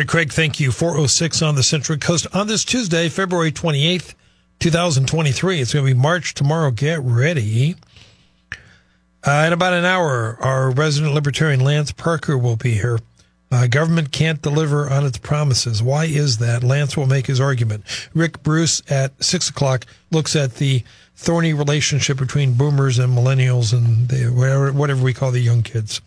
right, Craig, thank you. 406 on the Central Coast on this Tuesday, February 28th, 2023. It's going to be March tomorrow. Get ready. Uh, in about an hour, our resident libertarian Lance Parker will be here. Uh, government can't deliver on its promises. Why is that? Lance will make his argument. Rick Bruce at six o'clock looks at the thorny relationship between boomers and millennials and the, whatever, whatever we call the young kids.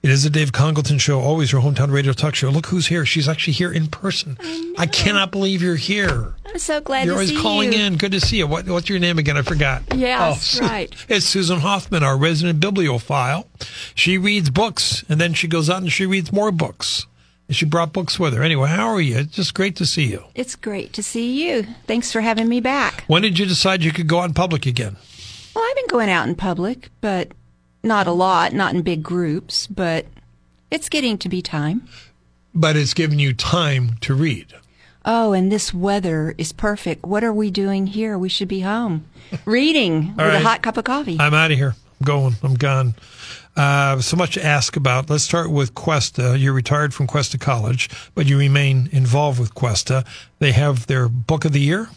It is the Dave Congleton Show, always your hometown radio talk show. Look who's here. She's actually here in person. I, I cannot believe you're here. I'm so glad You're always calling you. in. Good to see you. What, what's your name again? I forgot. Yes, Oh, right. It's Susan Hoffman, our resident bibliophile. She reads books and then she goes out and she reads more books. And she brought books with her. Anyway, how are you? It's just great to see you. It's great to see you. Thanks for having me back. When did you decide you could go out in public again? Well, I've been going out in public, but not a lot, not in big groups, but it's getting to be time. But it's given you time to read. Oh, and this weather is perfect. What are we doing here? We should be home reading with right. a hot cup of coffee. I'm out of here. I'm going. I'm gone. Uh, so much to ask about. Let's start with Cuesta. You're retired from Cuesta College, but you remain involved with Cuesta. They have their book of the year.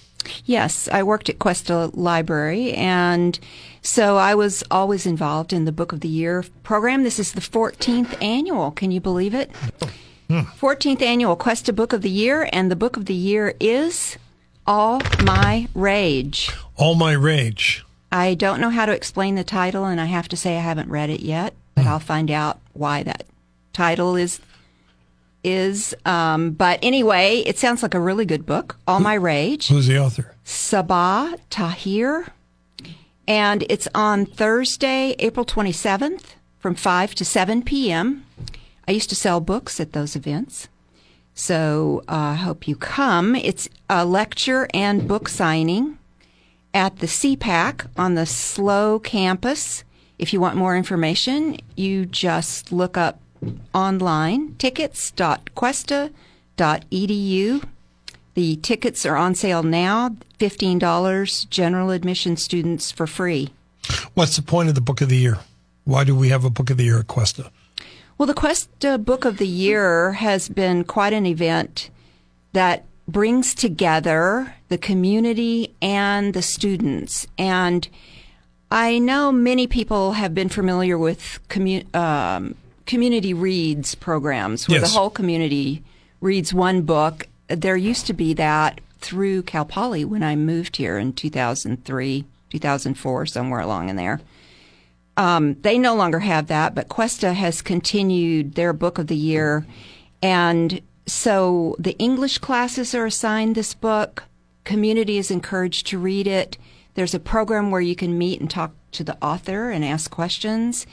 Yes, I worked at Cuesta Library, and so I was always involved in the Book of the Year program. This is the 14th annual. Can you believe it? Hmm. 14th annual Cuesta Book of the Year, and the Book of the Year is All My Rage. All My Rage. I don't know how to explain the title, and I have to say I haven't read it yet, but hmm. I'll find out why that title is is. Um, but anyway, it sounds like a really good book. All My Rage. Who's the author? Sabaa Tahir. And it's on Thursday, April 27th from 5 to 7 p.m. I used to sell books at those events. So uh, I hope you come. It's a lecture and book signing at the CPAC on the SLO campus. If you want more information, you just look up online tickets.cuesta.edu. The tickets are on sale now, $15, general admission students for free. What's the point of the book of the year? Why do we have a book of the year at Cuesta? Well, the Cuesta Book of the Year has been quite an event that brings together the community and the students. And I know many people have been familiar with commu- um, community reads programs where Yes. the whole community reads one book. There used to be that through Cal Poly when I moved here in 2003, 2004, somewhere along in there. Um, they no longer have that, but Cuesta has continued their book of the year. And so the English classes are assigned this book. Community is encouraged to read it. There's a program where you can meet and talk to the author and ask questions.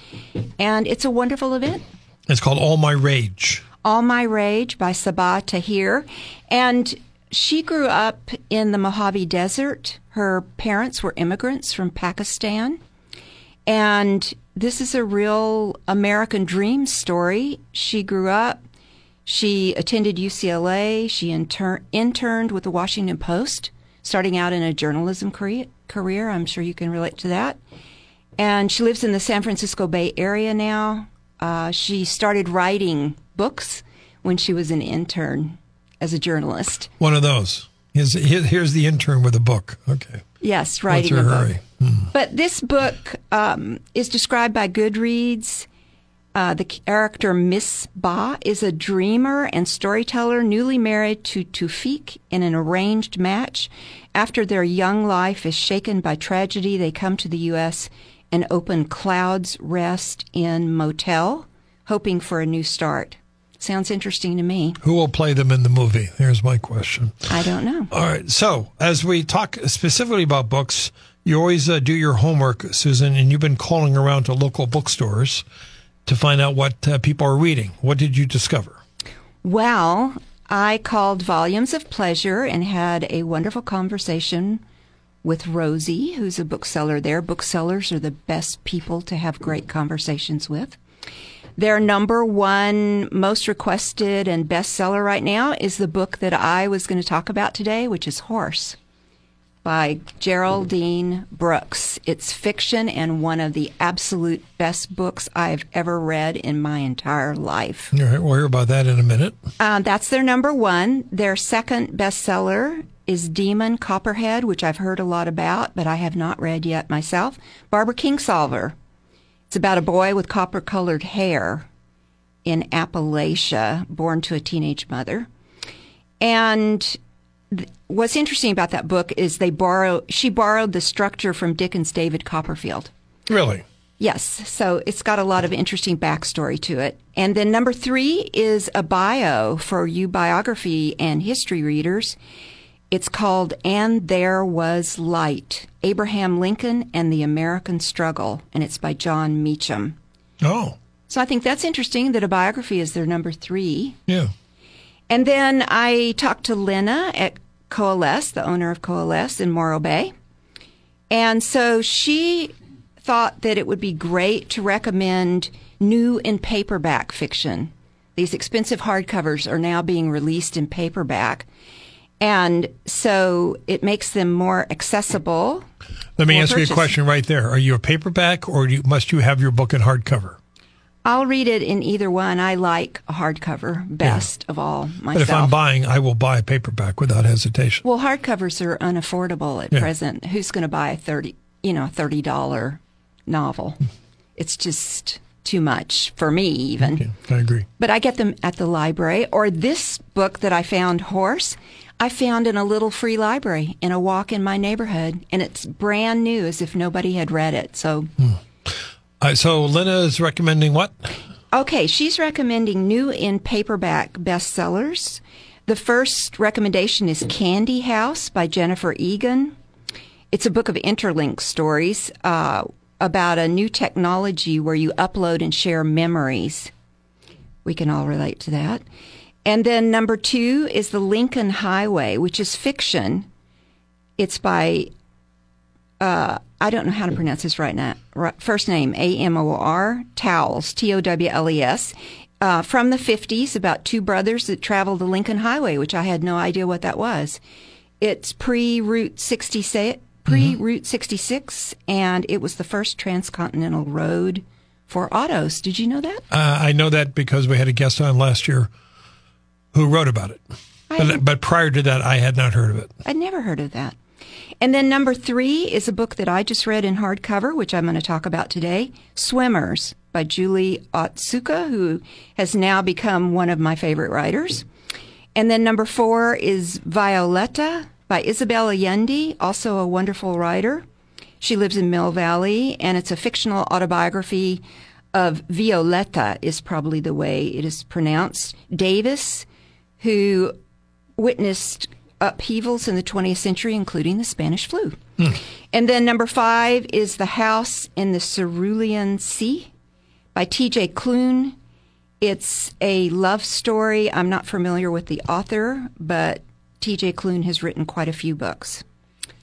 And it's a wonderful event. It's called All My Rage. All My Rage by Sabaa Tahir. And she grew up in the Mojave Desert. Her parents were immigrants from Pakistan. And this is a real American dream story. She grew up, she attended UCLA, she inter- interned with the Washington Post, starting out in a journalism career. Career. I'm sure you can relate to that. And she lives in the San Francisco Bay Area now. Uh, she started writing books when she was an intern as a journalist. One of those. Here's, here's the intern with a book. Okay. Yes, What's writing her a book. hurry? But this book um, is described by Goodreads. Uh, the character Misbah is a dreamer and storyteller newly married to Toufiq in an arranged match. After their young life is shaken by tragedy, they come to the U.S. and open Cloud's Rest Inn Motel, hoping for a new start. Sounds interesting to me. Who will play them in the movie? Here's my question. I don't know. All right. So, as we talk specifically about books, You always uh, do your homework, Susan, and you've been calling around to local bookstores to find out what uh, people are reading. What did you discover? Well, I called Volumes of Pleasure and had a wonderful conversation with Rosie, who's a bookseller there. Booksellers are the best people to have great conversations with. Their number one most requested and bestseller right now is the book that I was going to talk about today, which is Horse by Geraldine Brooks. It's fiction and one of the absolute best books I've ever read in my entire life. All right, we'll hear about that in a minute. Uh, that's their number one. Their second bestseller is Demon Copperhead, which I've heard a lot about, but I have not read yet myself. Barbara Kingsolver. It's about a boy with copper colored hair in Appalachia, born to a teenage mother. And th- what's interesting about that book is they borrow she borrowed the structure from Dickens' David Copperfield. Really? Yes, so it's got a lot of interesting backstory to it. And then number three is a bio for you biography and history readers. It's called And There Was Light Abraham Lincoln and the American Struggle, and it's by Jon Meacham. Oh, So I think that's interesting that a biography is their number three. yeah. And then I talked to Lena at Coalesce, the owner of Coalesce in Morro Bay. And so she thought that it would be great to recommend new and paperback fiction. These expensive hardcovers are now being released in paperback. And so it makes them more accessible. Let me ask you a question right there. Are you a paperback or do you, must you have your book in hardcover? I'll read it in either one. I like a hardcover best of all myself. But if I'm buying, I will buy a paperback without hesitation. Well, hardcovers are unaffordable at Yeah. present. Who's going to buy a thirty, you know, a thirty dollar novel? Hmm. It's just too much for me, even. Okay, I agree. But I get them at the library. Or this book that I found, Horse, I found in a little free library in a walk in my neighborhood, and it's brand new, as if nobody had read it. So, hmm. Uh, so Lena is recommending what? okay, she's recommending new in paperback bestsellers. The first recommendation is Candy House by Jennifer Egan. It's a book of interlinked stories uh, about a new technology where you upload and share memories. We can all relate to that. And then number two is The Lincoln Highway, which is fiction. It's by, uh, I don't know how to pronounce his right now. Right, first name, A M O R, Towles, T O W L E S. Uh, from the 50s, about two brothers that traveled the Lincoln Highway, which I had no idea what that was. It's pre Route 66, pre Route 66, and it was the first transcontinental road for autos. Did you know that? Uh, I know that because we had a guest on last year who wrote about it. But, but prior to that, I had not heard of it. I'd never heard of that. And then number three is a book that I just read in hardcover, which I'm going to talk about today Swimmers by Julie Otsuka, who has now become one of my favorite writers. And then number four is Violeta by Isabel Allende, also a wonderful writer. She lives in Mill Valley, and it's a fictional autobiography of Violeta, is probably the way it is pronounced. Davis, who witnessed upheavals in the 20th century, including the Spanish flu. Hmm. And then number five is The House in the Cerulean Sea by T.J. Klune. It's a love story. I'm not familiar with the author, but T.J. Klune has written quite a few books.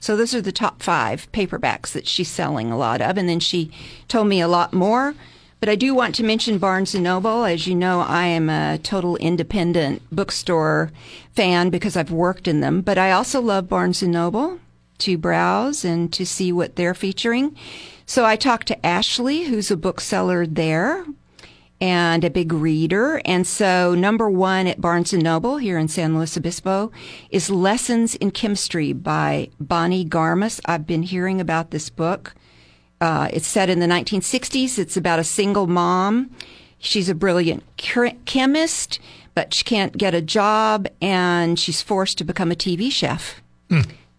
So those are the top five paperbacks that she's selling a lot of. And then she told me a lot more. But I do want to mention Barnes Noble. As you know, I am a total independent bookstore fan because I've worked in them. But I also love Barnes and Noble to browse and to see what they're featuring. So I talked to Ashley, who's a bookseller there and a big reader. And so number one at Barnes and Noble here in San Luis Obispo is Lessons in Chemistry by Bonnie Garmus. I've been hearing about this book. Uh, it's set in the 1960s. It's about a single mom. She's a brilliant chemist, but she can't get a job and she's forced to become a TV chef.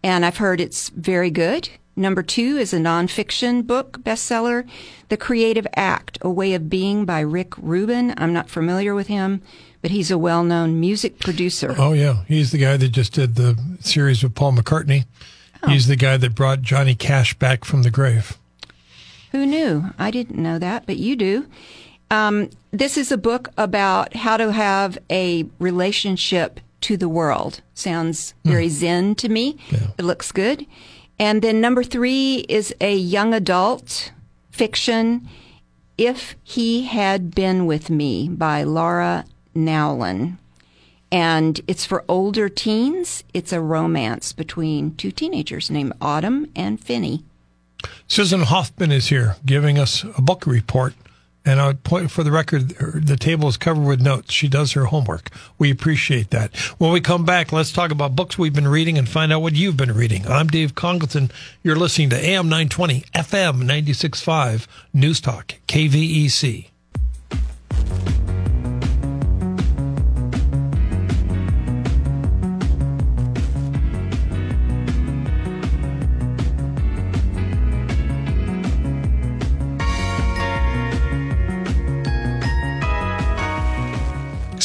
And I've heard it's very good. Number two is a nonfiction book bestseller, The Creative Act, A Way of Being by Rick Rubin. I'm not familiar with him, but he's a well known music producer. Oh, yeah. He's the guy that just did the series with Paul McCartney He's the guy that brought Johnny Cash back from the grave. Who knew? I didn't know that, but you do. Um, this is a book about how to have a relationship to the world. Sounds very zen to me. Yeah. It looks good. And then number three is a young adult fiction, If He Had Been With Me by Laura Nowlin. And it's for older teens. It's a romance between two teenagers named Autumn and Finney. Susan Hoffman is here giving us a book report. And I would point for the record, the table is covered with notes. She does her homework. We appreciate that. When we come back, let's talk about books we've been reading and find out what you've been reading. I'm Dave Congleton. You're listening to AM 920, FM 96.5, News Talk, KVEC.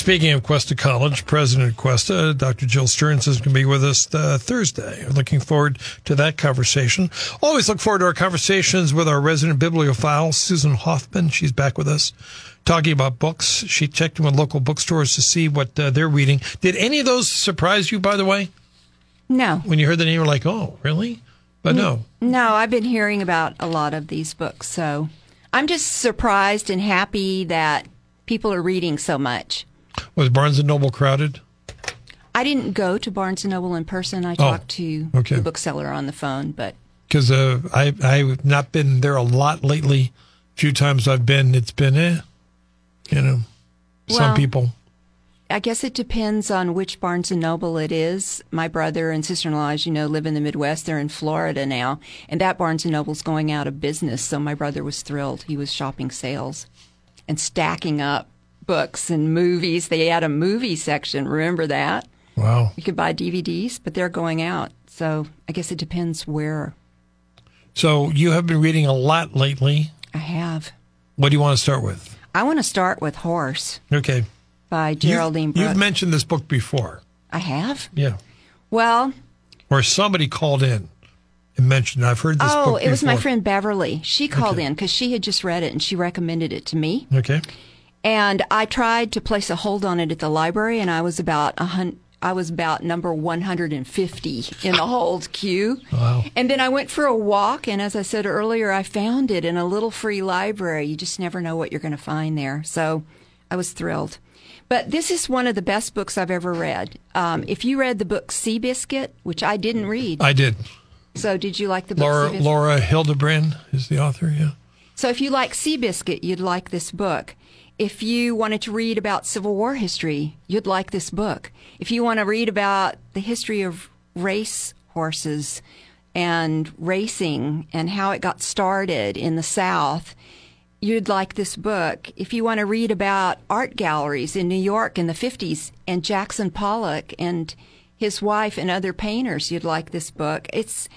Speaking of Cuesta College, President of Cuesta, Dr. Jill Stearns is going to be with us uh, Thursday. Looking forward to that conversation. Always look forward to our conversations with our resident bibliophile, Susan Hoffman. She's back with us talking about books. She checked in with local bookstores to see what uh, they're reading. Did any of those surprise you, by the way? No, When you heard the name, you're like, oh, really? But no. no, I've been hearing about a lot of these books, so I'm just surprised and happy that people are reading so much. Was Barnes and Noble crowded? I didn't go to Barnes and Noble in person. I Oh, talked to okay. the bookseller on the phone, but Because uh, I I've not been there a lot lately. A few times I've been, it's been eh, you know, some Well- people. I guess it depends on which Barnes and Noble it is. My brother and sister-in-law, as you know, live in the Midwest. They're in Florida now, and that Barnes and Noble's going out of business. So my brother was thrilled. He was shopping sales and stacking up books and movies. They had a movie section. Remember that? Wow. You could buy DVDs, but they're going out. So I guess it depends where So you have been reading a lot lately. I have. What do you want to start with? I want to start with Horse Okay. by You've- Geraldine You've, mentioned this book before. I have. Yeah. Well, Or somebody called in and mentioned, I've heard this oh, book. oh, it was my friend Beverly. She called Okay. in because she had just read it and she recommended it to me. Okay. And I tried to place a hold on it at the library, and I was about a hun- I was about number 150 in the hold queue. Wow. And then I went for a walk, and as I said earlier, I found it in a little free library. You just never know what you're going to find there. So I was thrilled. But this is one of the best books I've ever read. Um, if you read the book Seabiscuit, which I didn't read, I did. so did you like the book Laura Laura Hillenbrand is the author, yeah. So if you like Seabiscuit, you'd like this book. If you wanted to read about Civil War history, you'd like this book. If you want to read about the history of race horses and racing and how it got started in the South, you'd like this book. If you want to read about art galleries in New York in the 50s and Jackson Pollock and his wife and other painters, you'd like this book. It's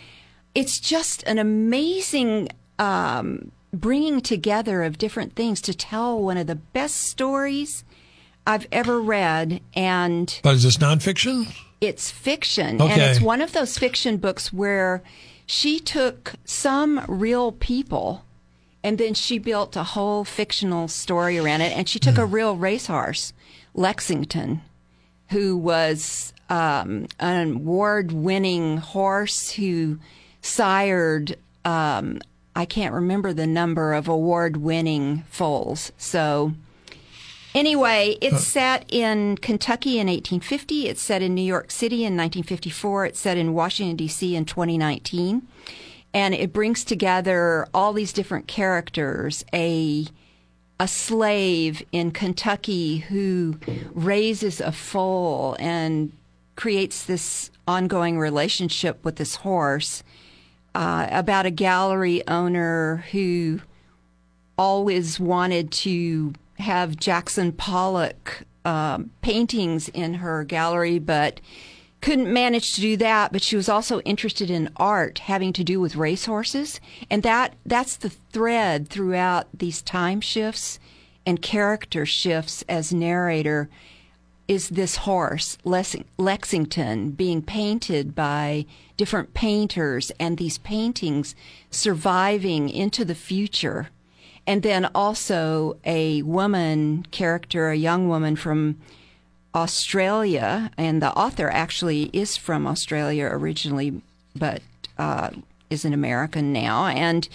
it's just an amazing um, bringing together of different things to tell one of the best stories I've ever read, and But is this nonfiction? it's fiction, and it's one of those fiction books where she took some real people. And then she built a whole fictional story around it. And she took a real racehorse, Lexington, who was um, an award winning horse who sired, um, I can't remember the number of award winning foals. So, anyway, it's uh. set in Kentucky in 1850. It's set in New York City in 1954. It's set in Washington, D.C. in 2019. And it brings together all these different characters. A a slave in Kentucky who raises a foal and creates this ongoing relationship with this horse. Uh, about a gallery owner who always wanted to have Jackson Pollock um, paintings in her gallery, but couldn't manage to do that. But she was also interested in art having to do with racehorses, and that that's the thread throughout these time shifts and character shifts as narrator. Is this horse, Lexington, being painted by different painters, and these paintings surviving into the future. And then also a woman character, a young woman from Australia, and the author actually is from Australia originally, but uh, is an American now. And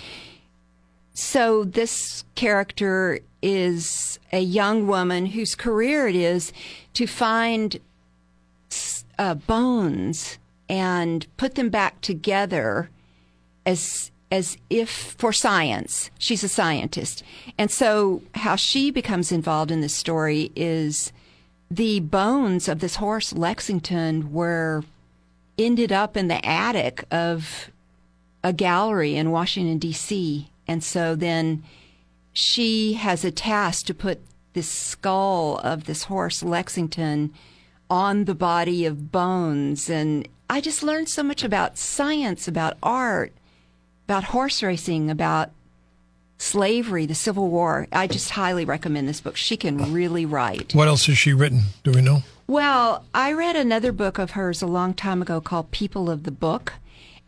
so this character is a young woman whose career it is to find uh, bones and put them back together as as if for science. She's a scientist. And so how she becomes involved in this story is the bones of this horse Lexington were ended up in the attic of a gallery in Washington D.C. And so then she has a task to put this skull of this horse Lexington on the body of bones and I just learned so much about science, about art, about horse racing, about slavery, the Civil War. I just highly recommend this book. She can really write. What else has she written? Do we know? Well, I read another book of hers a long time ago called People of the Book.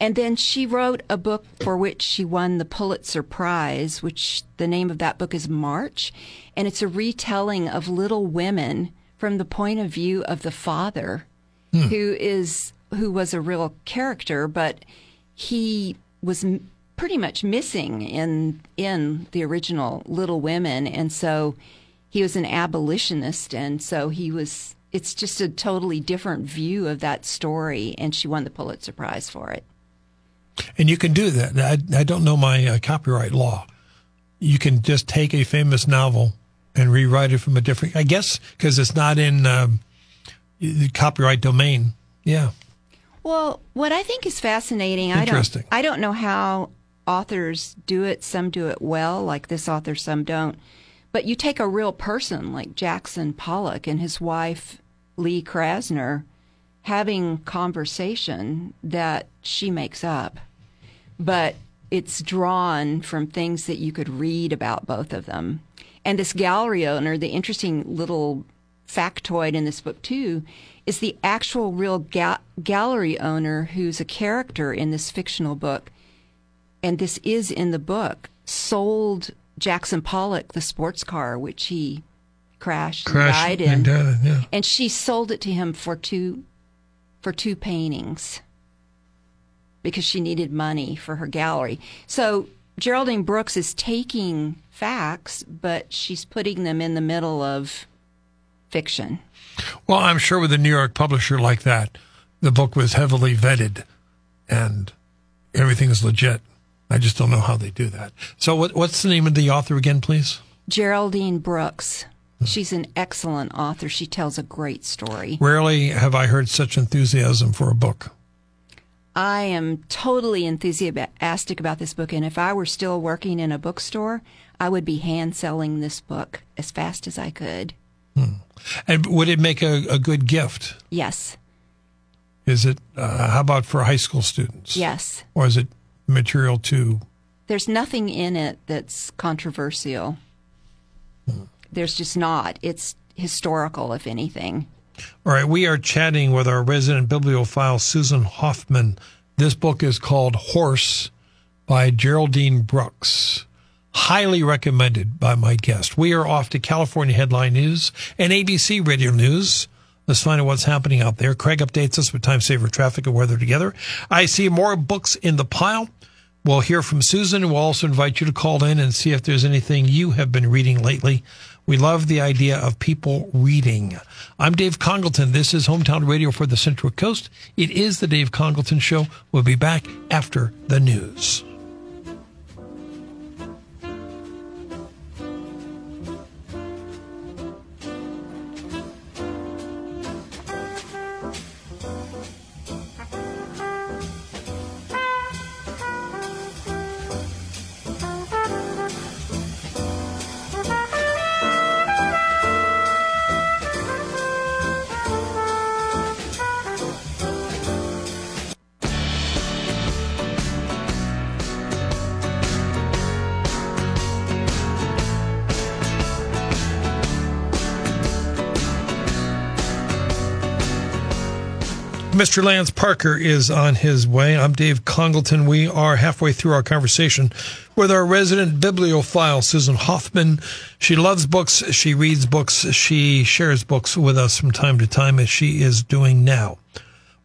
And then she wrote a book for which she won the Pulitzer Prize, which the name of that book is March. And it's a retelling of Little Women from the point of view of the father, hmm. who is who was a real character, but he was m- pretty much missing in in the original Little Women, and so he was an abolitionist, and so he was. It's just a totally different view of that story, and she won the Pulitzer Prize for it. And you can do that. I, I don't know my uh, copyright law. You can just take a famous novel and rewrite it from a different, I guess, because it's not in um, the copyright domain. Yeah. Well, what I think is fascinating, I don't, I don't know how authors do it. Some do it well, like this author, some don't. But you take a real person like Jackson Pollock and his wife, Lee Krasner, having conversation that she makes up, but it's drawn from things that you could read about both of them. And this gallery owner, the interesting little factoid in this book too, is the actual real ga- gallery owner who's a character in this fictional book, and this is in the book, sold Jackson Pollock the sports car which he crashed, crashed and died in, and, died, yeah. and she sold it to him for two for two paintings because she needed money for her gallery. So Geraldine Brooks is taking facts, but she's putting them in the middle of fiction. Well, I'm sure with a New York publisher like that, the book was heavily vetted and everything is legit. I just don't know how they do that. So, what, what's the name of the author again, please? Geraldine Brooks. She's an excellent author. She tells a great story. Rarely have I heard such enthusiasm for a book. I am totally enthusiastic about this book, and if I were still working in a bookstore, I would be hand selling this book as fast as I could. Hmm. And would it make a, a, good gift? Yes. Is it, uh, how about for high school students? Yes. Or is it material to? There's nothing in it that's controversial. Hmm. There's just not. It's historical, if anything. All right, we are chatting with our resident bibliophile, Susan Hoffman. This book is called Horse by Geraldine Brooks. Highly recommended by my guest. We are off to California Headline News and ABC Radio News. Let's find out what's happening out there. Craig updates us with time saver traffic and weather together. I see more books in the pile. We'll hear from Susan. and We'll also invite you to call in and see if there's anything you have been reading lately. We love the idea of people reading. I'm Dave Congleton. This is Hometown Radio for the Central Coast. It is the Dave Congleton Show. We'll be back after the news. Mr. Lance Parker is on his way. I'm Dave Congleton. We are halfway through our conversation with our resident bibliophile, Susan Hoffman. She loves books. She reads books. She shares books with us from time to time, as she is doing now.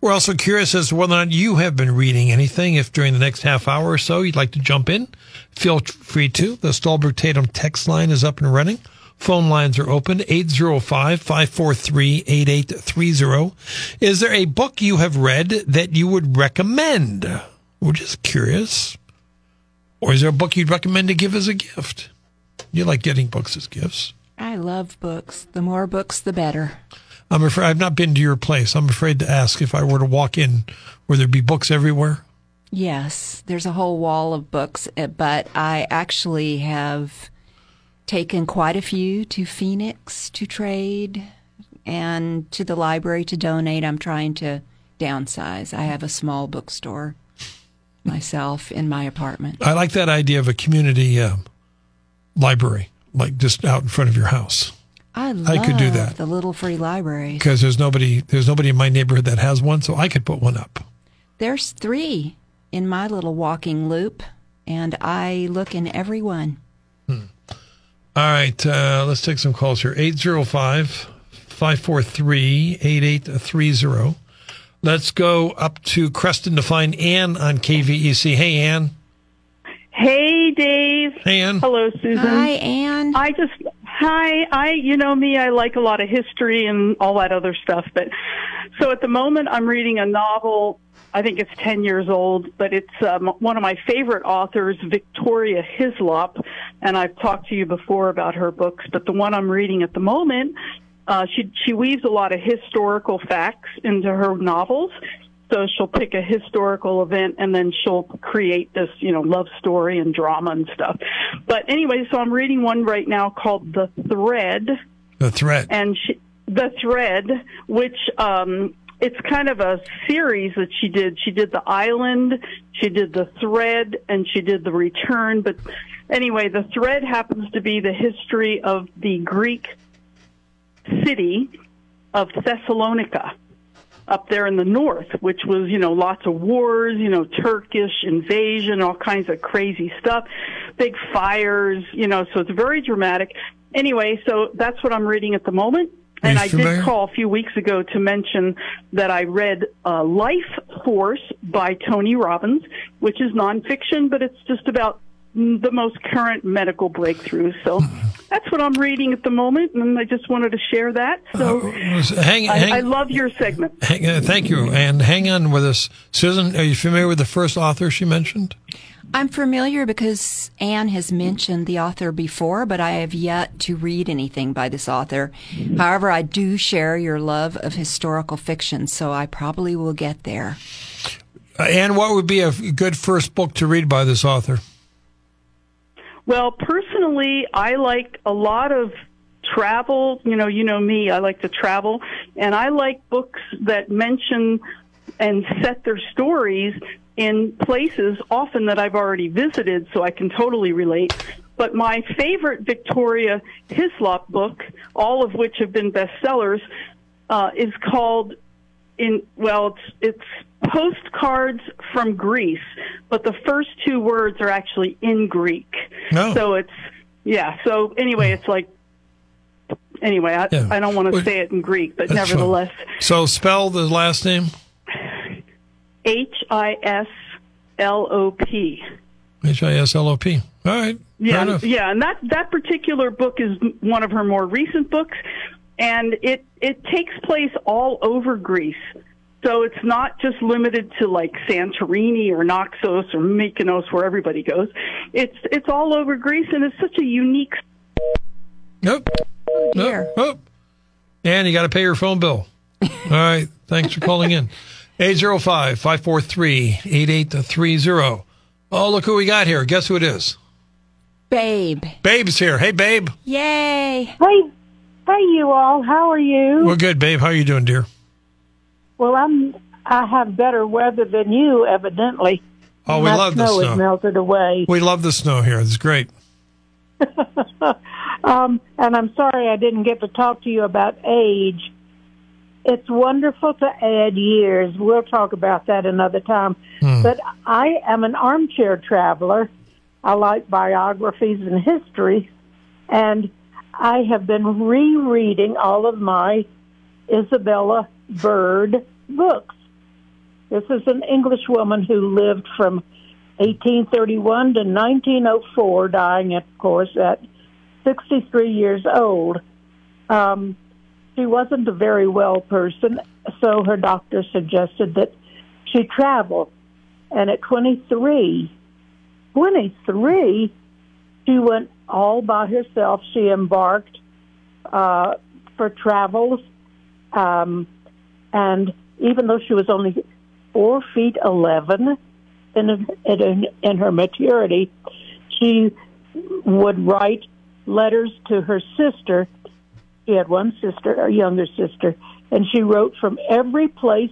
We're also curious as to whether or not you have been reading anything. If during the next half hour or so you'd like to jump in, feel free to. The Stolberg Tatum text line is up and running. Phone lines are open 805-543-8830. Is there a book you have read that you would recommend? We're just curious. Or is there a book you'd recommend to give as a gift? You like getting books as gifts. I love books. The more books, the better. I'm afraid I've not been to your place. I'm afraid to ask if I were to walk in, would there'd be books everywhere? Yes, there's a whole wall of books, eh, but I actually have taken quite a few to Phoenix to trade and to the library to donate. I'm trying to downsize. I have a small bookstore myself in my apartment. I like that idea of a community uh, library, like just out in front of your house. I love I could do that. the little free library. because there's nobody there's nobody in my neighborhood that has one, so I could put one up. There's three in my little walking loop, and I look in every one. All right, uh, let's take some calls here. 805 543 8830. Let's go up to Creston to find Ann on KVEC. Hey, Ann. Hey, Dave. Hey, Ann. Hello, Susan. Hi, Anne. I just, hi, I, you know me, I like a lot of history and all that other stuff, but so at the moment I'm reading a novel, I think it's 10 years old, but it's um, one of my favorite authors, Victoria Hislop, and I've talked to you before about her books, but the one I'm reading at the moment, uh, she, she weaves a lot of historical facts into her novels. So she'll pick a historical event and then she'll create this, you know, love story and drama and stuff. But anyway, so I'm reading one right now called The Thread The Thread. and she, The Thread, which, um, it's kind of a series that she did. She did The Island, she did The Thread, and she did The Return. But anyway, The Thread happens to be the history of the Greek city of Thessalonica up there in the north, which was, you know, lots of wars, you know, Turkish invasion, all kinds of crazy stuff, big fires, you know, so it's very dramatic. Anyway, so that's what I'm reading at the moment. And I familiar? did call a few weeks ago to mention that I read uh, Life Force by Tony Robbins, which is nonfiction, but it's just about the most current medical breakthroughs. So that's what I'm reading at the moment, and I just wanted to share that. So hang, I, hang, I love your segment. hang, uh, thank you. And hang on with us. Susan, are you familiar with the first author she mentioned? I'm familiar because Anne has mentioned the author before, but I have yet to read anything by this author. However, I do share your love of historical fiction, so I probably will get there. Uh, Ann, what would be a good first book to read by this author? Well, personally, I like a lot of travel. You know, you know me, I like to travel, and I like books that mention and set their stories in places often that I've already visited, so I can totally relate. But my favorite Victoria Hislop book, all of which have been bestsellers, uh, is called in well it's it's postcards from Greece, but the first two words are actually in Greek. No. So it's yeah. So anyway, it's like anyway. I, Yeah. I don't want to say it in Greek, but That's fine. nevertheless, So spell the last name. H I S L O P. H I S L O P. All right. Yeah, yeah, and that that particular book is one of her more recent books, and it it takes place all over Greece. So it's not just limited to like Santorini or Naxos or Mykonos where everybody goes. It's it's all over Greece, and it's such a unique. Oh, nope. dear. Nope. Nope. And you got to pay your phone bill. All right. Thanks for calling in. 805 543 8830. Oh, look who we got here. Guess who it is? Babe. Babe's here. Hey, Babe. Yay. Hey, hey, you all. How are you? We're good, Babe. How are you doing, dear? Well, I'm. I have better weather than you, evidently. Oh, we My love the snow snow. has melted away. We love the snow here. It's great. Um, and I'm sorry I didn't get to talk to you about age. it's wonderful to add years. We'll talk about that another time. But I am an armchair traveler. I like biographies and history, and I have been rereading all of my Isabella Bird books. This is an English woman who lived from 1831 to 1904, dying, of course, at 63 years old. Um, she wasn't a very well person, so her doctor suggested that she travel. And at 23, 23, she went all by herself. She embarked uh, for travels, um, and even though she was only four feet eleven in in, in her maturity, she would write letters to her sister. She had one sister, a younger sister, and she wrote from every place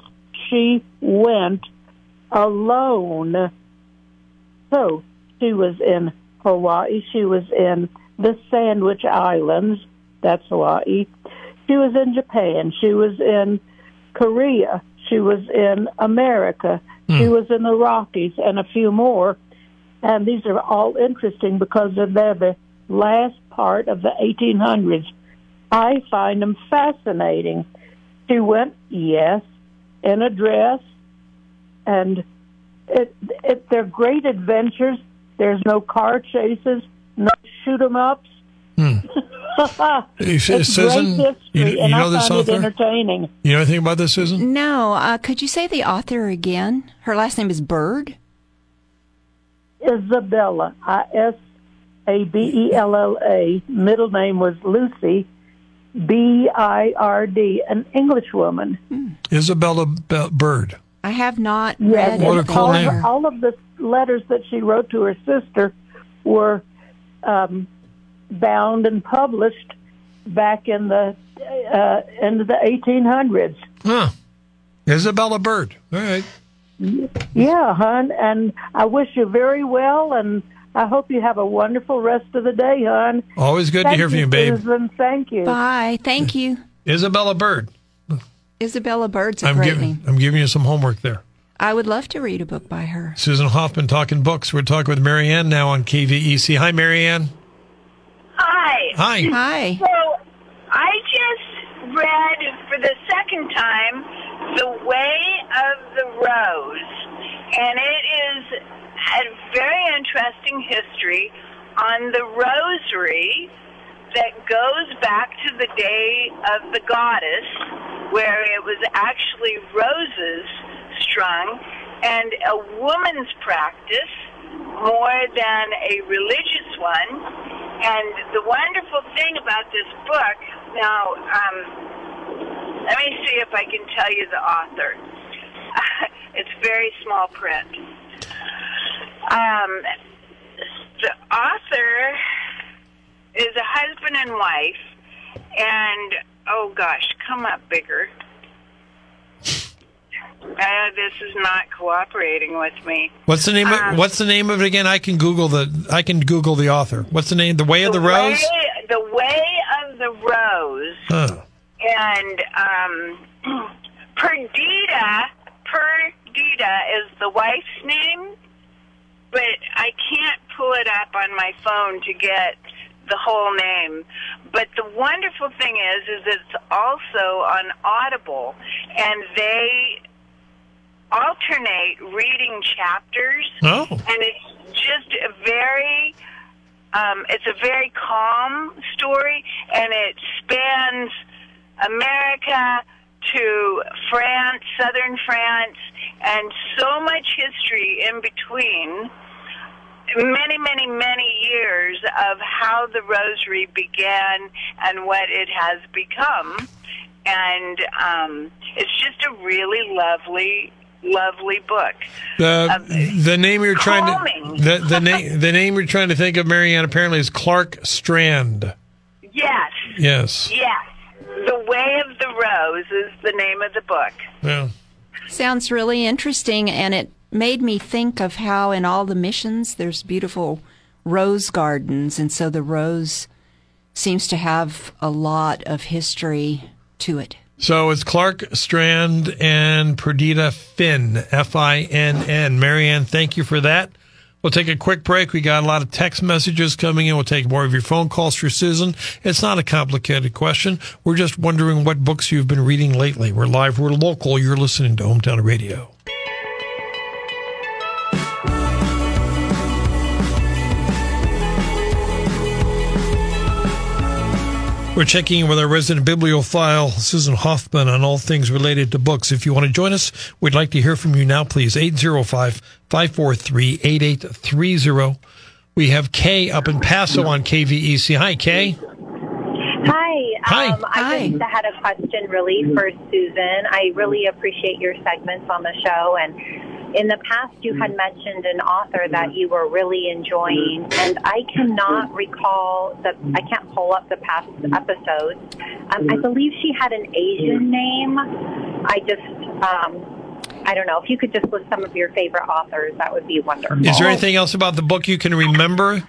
she went alone. So she was in Hawaii. She was in the Sandwich Islands. That's Hawaii. She was in Japan. She was in Korea. She was in America. She hmm. was in the Rockies and a few more. And these are all interesting because they're the last part of the 1800s. I find them fascinating. She went, yes, in a dress, and it, it, they're great adventures. There's no car chases, no shoot 'em ups. Hey, it's Susan, great history, you- you and know I this author? it entertaining. You know anything about this, Susan? No, uh, could you say the author again? Her last name is Bird. Isabella, I S A B E L L A. Middle name was Lucy, B I R D, an English woman. Isabella Be- Bird. I have not Yes, read What a anything cool all, name. Of, all of the letters that she wrote to her sister were um, bound and published back in the uh, into the 1800s. Huh. Isabella Bird. All right. Yeah, hon, and I wish you very well, and I hope you have a wonderful rest of the day, hon. Always good to hear from you, babe. Susan. Thank you. Bye. Thank you. Isabella Bird. Isabella Bird's a I'm great giving name. I'm giving you some homework there. I would love to read a book by her. Susan Hoffman talking books. We're talking with Marianne now on KVEC. Hi, Marianne. Hi. Hi. Hi. So I just read for the second time The Way of the Rose, and it is a very interesting history on the rosary that goes back to the day of the goddess, where it was actually roses strung, and a woman's practice more than a religious one. And the wonderful thing about this book, now, um, let me see if I can tell you the author. it's very small print. Um, the author is a husband and wife, and oh gosh, come up bigger. Uh, this is not cooperating with me. What's the name? Of, Um, what's the name of it again? I can Google the. I can Google the author. What's the name? The Way of the, Rose. Way, the Way of the Rose. Huh. And um, Perdita, Perdita is the wife's name, but I can't pull it up on my phone to get the whole name. But the wonderful thing is, is it's also on Audible, and they alternate reading chapters. Oh. and it's just a very um, it's a very calm story and it spans america to france southern france and so much history in between. Many many many years of how the rosary began and what it has become. And um, it's just a really lovely lovely book The Um, the name you're trying to the the name the name you're trying to think of, Marianne, apparently is Clark Strand. yes Yes. Yes. The Way of the Rose is the name of the book. Yeah. Sounds really interesting, and it made me think of how in all the missions there's beautiful rose gardens, and so the rose seems to have a lot of history to it. So it's Clark Strand and Perdita Finn, F I N N. Marianne, thank you for that. We'll take a quick break. We got a lot of text messages coming in. We'll take more of your phone calls for Susan. It's not a complicated question. We're just wondering what books you've been reading lately. We're live, we're local. You're listening to Hometown Radio. We're checking in with our resident bibliophile, Susan Hoffman, on all things related to books. If you want to join us, we'd like to hear from you now, please. 805 543 8830. We have Kay up in Paso on KVEC. Hi, Kay. Hi. Hi. Um, I Hi. just had a question really for Susan. I really appreciate your segments on the show. And in the past, you had mm. mentioned an author mm. that you were really enjoying, mm. and I cannot recall the, I can't pull up the past episodes. Um, I believe she had an Asian name. I just, um, I don't know. If you could just list some of your favorite authors, that would be wonderful. Is there anything else about the book you can remember?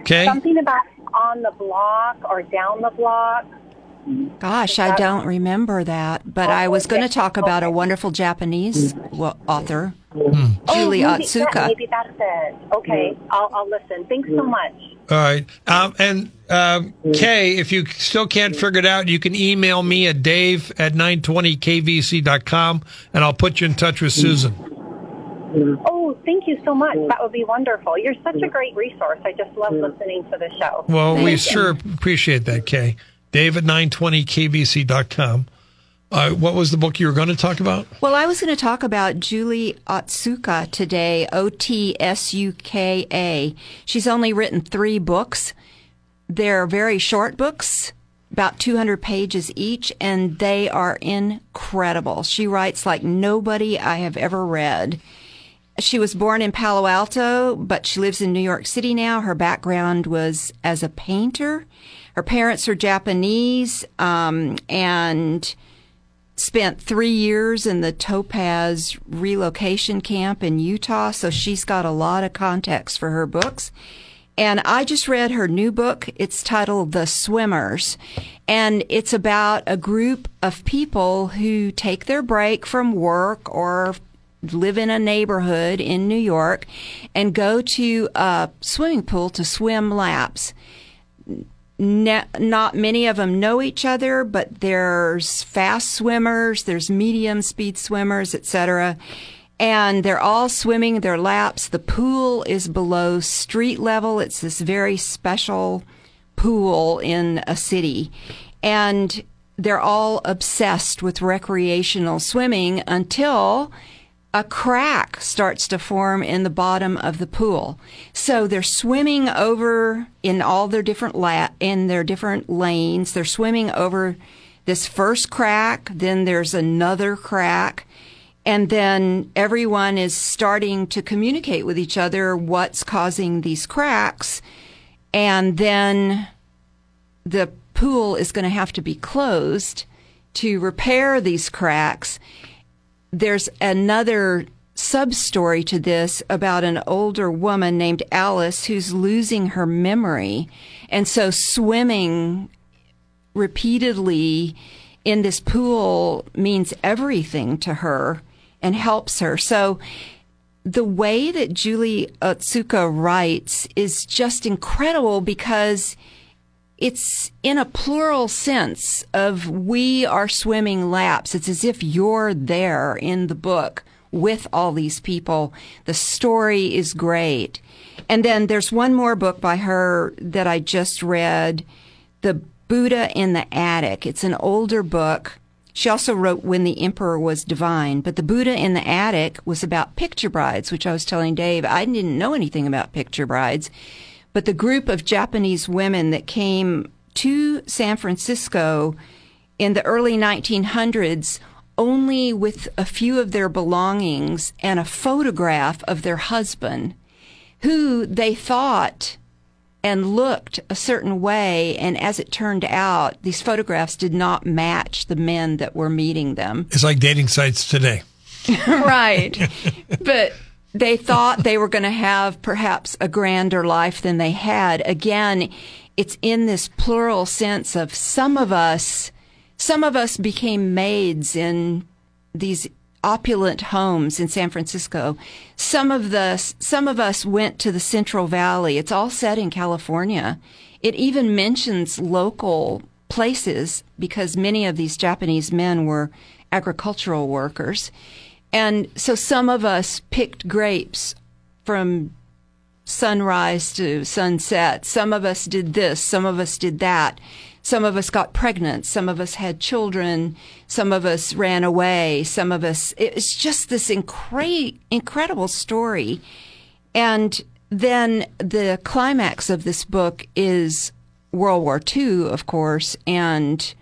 Okay. Something about on the block or down the block. Gosh, I don't remember that, but I was going to talk about a wonderful Japanese wa- author, Julie oh, maybe, Otsuka. That, maybe that's it. Okay, I'll, I'll listen. Thanks so much. All right. Um, and uh, Kay, if you still can't figure it out, you can email me at dave at 920kvec.com and I'll put you in touch with Susan. Oh, thank you so much. That would be wonderful. You're such a great resource. I just love listening to the show. Well, we sure appreciate that, Kay. Dave at 920kvec.com. Uh, what was the book you were going to talk about? Well, I was going to talk about Julie Otsuka today, O T S U K A. She's only written three books. They're very short books, about 200 pages each, and they are incredible. She writes like nobody I have ever read. She was born in Palo Alto, but she lives in New York City now. Her background was as a painter. Her parents are Japanese, um, and spent three years in the Topaz relocation camp in Utah, so she's got a lot of context for her books. And I just read her new book. It's titled The Swimmers. And it's about a group of people who take their break from work or live in a neighborhood in New York and go to a swimming pool to swim laps ne- not many of them know each other, but there's fast swimmers, there's medium speed swimmers, etc. And they're all swimming their laps. The pool is below street level. It's this very special pool in a city. And they're all obsessed with recreational swimming until a crack starts to form in the bottom of the pool. So they're swimming over in all their different la- in their different lanes. They're swimming over this first crack, then there's another crack, and then everyone is starting to communicate with each other what's causing these cracks. And then the pool is going to have to be closed to repair these cracks there's another sub story to this about an older woman named Alice who's losing her memory. And so swimming repeatedly in this pool means everything to her and helps her. So the way that Julie Otsuka writes is just incredible because it's in a plural sense of we are swimming laps. It's as if you're there in the book with all these people. The story is great. And then there's one more book by her that I just read, The Buddha in the Attic. It's an older book. She also wrote When the Emperor Was Divine, but The Buddha in the Attic was about picture brides, which I was telling Dave. I didn't know anything about picture brides. But the group of Japanese women that came to San Francisco in the early 1900s only with a few of their belongings and a photograph of their husband, who they thought and looked a certain way. And as it turned out, these photographs did not match the men that were meeting them. It's like dating sites today. right. But they thought they were going to have perhaps a grander life than they had. Again, it's in this plural sense of some of us some of us became maids in these opulent homes in San Francisco. Some of the some of us went to the Central Valley. It's all set in California. It even mentions local places because many of these Japanese men were agricultural workers. And so some of us picked grapes from sunrise to sunset. Some of us did this, some of us did that. Some of us got pregnant, some of us had children, some of us ran away, some of us it's just this incre- incredible story. And then the climax of this book is World War II, of course, and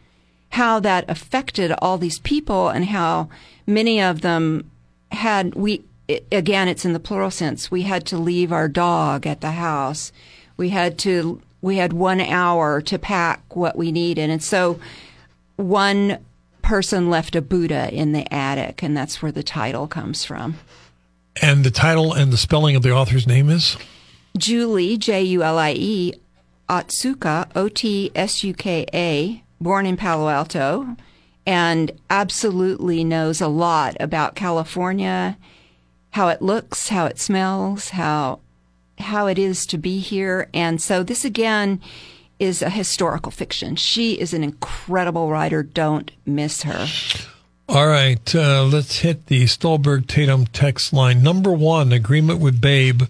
how that affected all these people and how many of them had we it, again it's in the plural sense we had to leave our dog at the house. We had to we had one hour to pack what we needed. And so one person left a buddha in the attic and that's where the title comes from. And the title and the spelling of the author's name is? Julie j-u-l-i-e otsuka o-t-s-u-k-a born in palo alto and absolutely knows a lot about California, how it looks, how it smells, how how it is to be here. And so this again is a historical fiction. She is an incredible writer. Don't miss her. All right, uh, let's hit the Stolberg Tatum text line. Number one, agreement with Babe.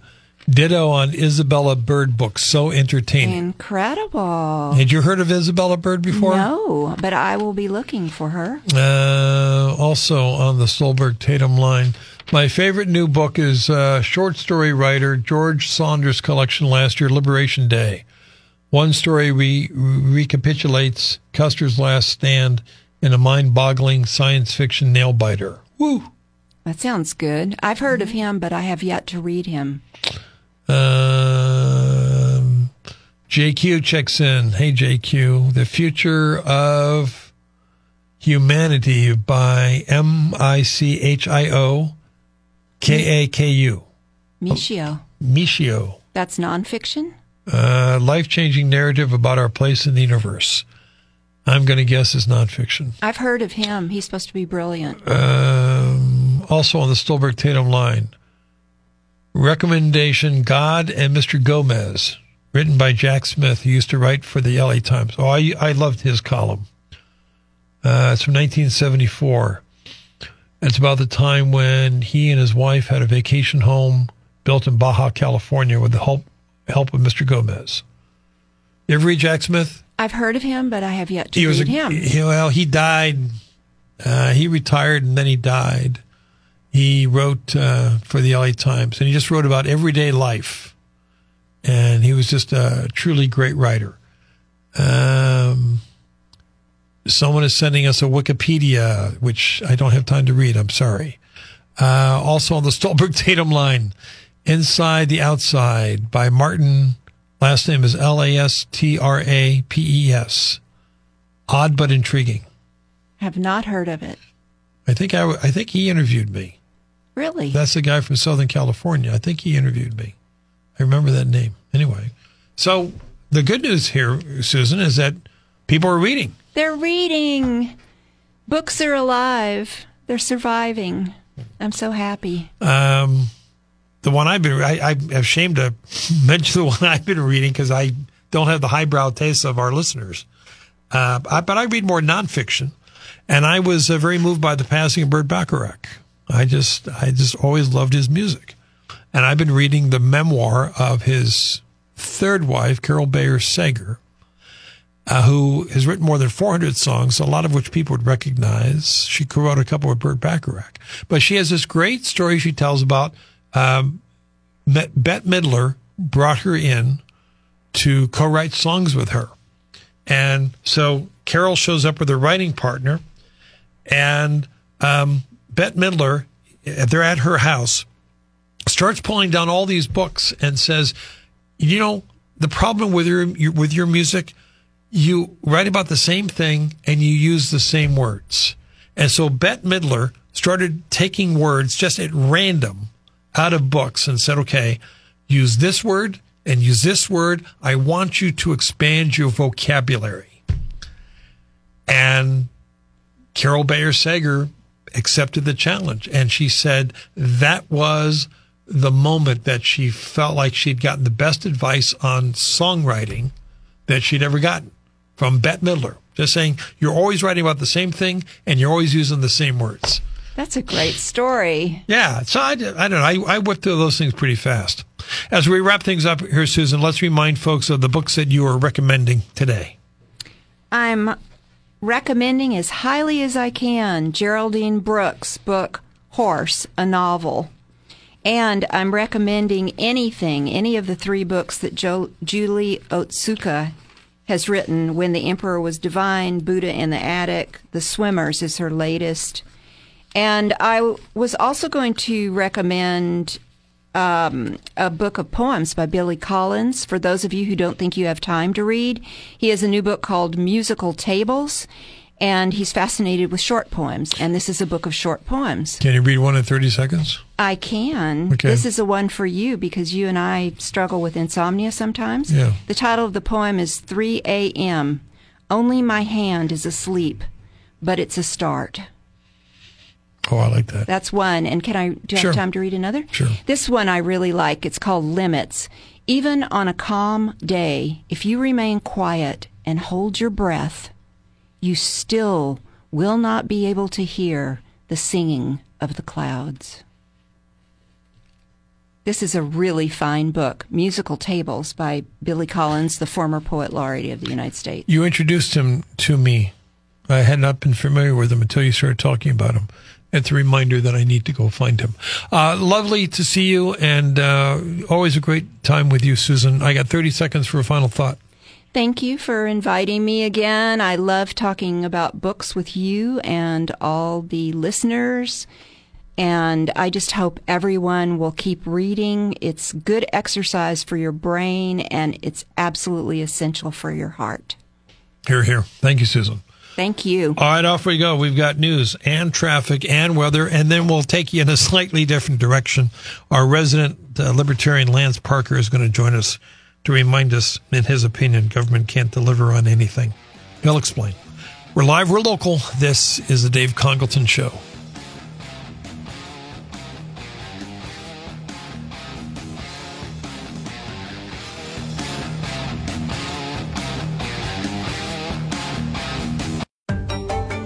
Ditto on Isabella Bird book. So entertaining. Incredible. Had you heard of Isabella Bird before? No, but I will be looking for her. Uh, also on the Solberg Tatum line. My favorite new book is uh, short story writer George Saunders' collection last year, Liberation Day. One story re- recapitulates Custer's last stand in a mind boggling science fiction nail biter. Woo! That sounds good. I've heard of him, but I have yet to read him. Um, JQ checks in. Hey, JQ. The Future of Humanity by M I C H I O K A K U. Michio. Michio. That's nonfiction? Uh, Life changing narrative about our place in the universe. I'm going to guess is nonfiction. I've heard of him. He's supposed to be brilliant. Um, also on the Stolberg Tatum line. Recommendation God and Mr. Gomez, written by Jack Smith, who used to write for the LA Times. Oh, I, I loved his column. Uh, it's from 1974. It's about the time when he and his wife had a vacation home built in Baja, California, with the help help of Mr. Gomez. You ever read Jack Smith? I've heard of him, but I have yet to he was read a, him. He, well, he died. Uh, he retired and then he died. He wrote uh, for the LA Times, and he just wrote about everyday life. And he was just a truly great writer. Um, someone is sending us a Wikipedia, which I don't have time to read. I'm sorry. Uh, also on the Stolberg Tatum line, Inside the Outside by Martin. Last name is L A S T R A P E S. Odd but intriguing. Have not heard of it. I think I, I think he interviewed me. Really? That's the guy from Southern California. I think he interviewed me. I remember that name. Anyway, so the good news here, Susan, is that people are reading. They're reading. Books are alive. They're surviving. I'm so happy. Um, the one I've been, I, I'm ashamed to mention the one I've been reading because I don't have the highbrow taste of our listeners. Uh, I, but I read more nonfiction, and I was uh, very moved by the passing of Burt Bacharach. I just, I just always loved his music, and I've been reading the memoir of his third wife, Carol Bayer Sager, uh, who has written more than 400 songs, a lot of which people would recognize. She co-wrote a couple with Burt Bacharach, but she has this great story she tells about um, Bette Midler brought her in to co-write songs with her. And so Carol shows up with her writing partner, and um, Bette Midler, they're at her house, starts pulling down all these books and says, "You know, the problem with your, with your music, you write about the same thing and you use the same words." And so Bette Midler started taking words just at random out of books and said, "Okay, use this word." and use this word. I want you to expand your vocabulary. And Carol Bayer Sager accepted the challenge. And she said that was the moment that she felt like she'd gotten the best advice on songwriting that she'd ever gotten from Bette Midler. Just saying, you're always writing about the same thing and you're always using the same words. That's a great story. Yeah. So I, I don't know. I, I whipped through those things pretty fast. As we wrap things up here, Susan, let's remind folks of the books that you are recommending today. I'm recommending as highly as I can Geraldine Brooks' book, Horse, a novel. And I'm recommending anything, any of the three books that jo- Julie Otsuka has written When the Emperor Was Divine, Buddha in the Attic, The Swimmers is her latest. And I was also going to recommend um, a book of poems by Billy Collins. For those of you who don't think you have time to read, he has a new book called Musical Tables, and he's fascinated with short poems. And this is a book of short poems. Can you read one in 30 seconds? I can. Okay. This is a one for you because you and I struggle with insomnia sometimes. Yeah. The title of the poem is 3 a.m. Only my hand is asleep, but it's a start. Oh, I like that. That's one. And can I do you Sure. have time to read another? Sure. This one I really like. It's called Limits. Even on a calm day, if you remain quiet and hold your breath, you still will not be able to hear the singing of the clouds. This is a really fine book, Musical Tables by Billy Collins, the former poet laureate of the United States. You introduced him to me. I had not been familiar with him until you started talking about him. It's a reminder that I need to go find him. Uh, lovely to see you, and uh, always a great time with you, Susan. I got 30 seconds for a final thought. Thank you for inviting me again. I love talking about books with you and all the listeners. And I just hope everyone will keep reading. It's good exercise for your brain and it's absolutely essential for your heart. Hear, hear. Thank you, Susan. Thank you. All right, off we go. We've got news and traffic and weather, and then we'll take you in a slightly different direction. Our resident uh, libertarian Lance Parker is going to join us to remind us, in his opinion, government can't deliver on anything. He'll explain. We're live, we're local. This is the Dave Congalton Show.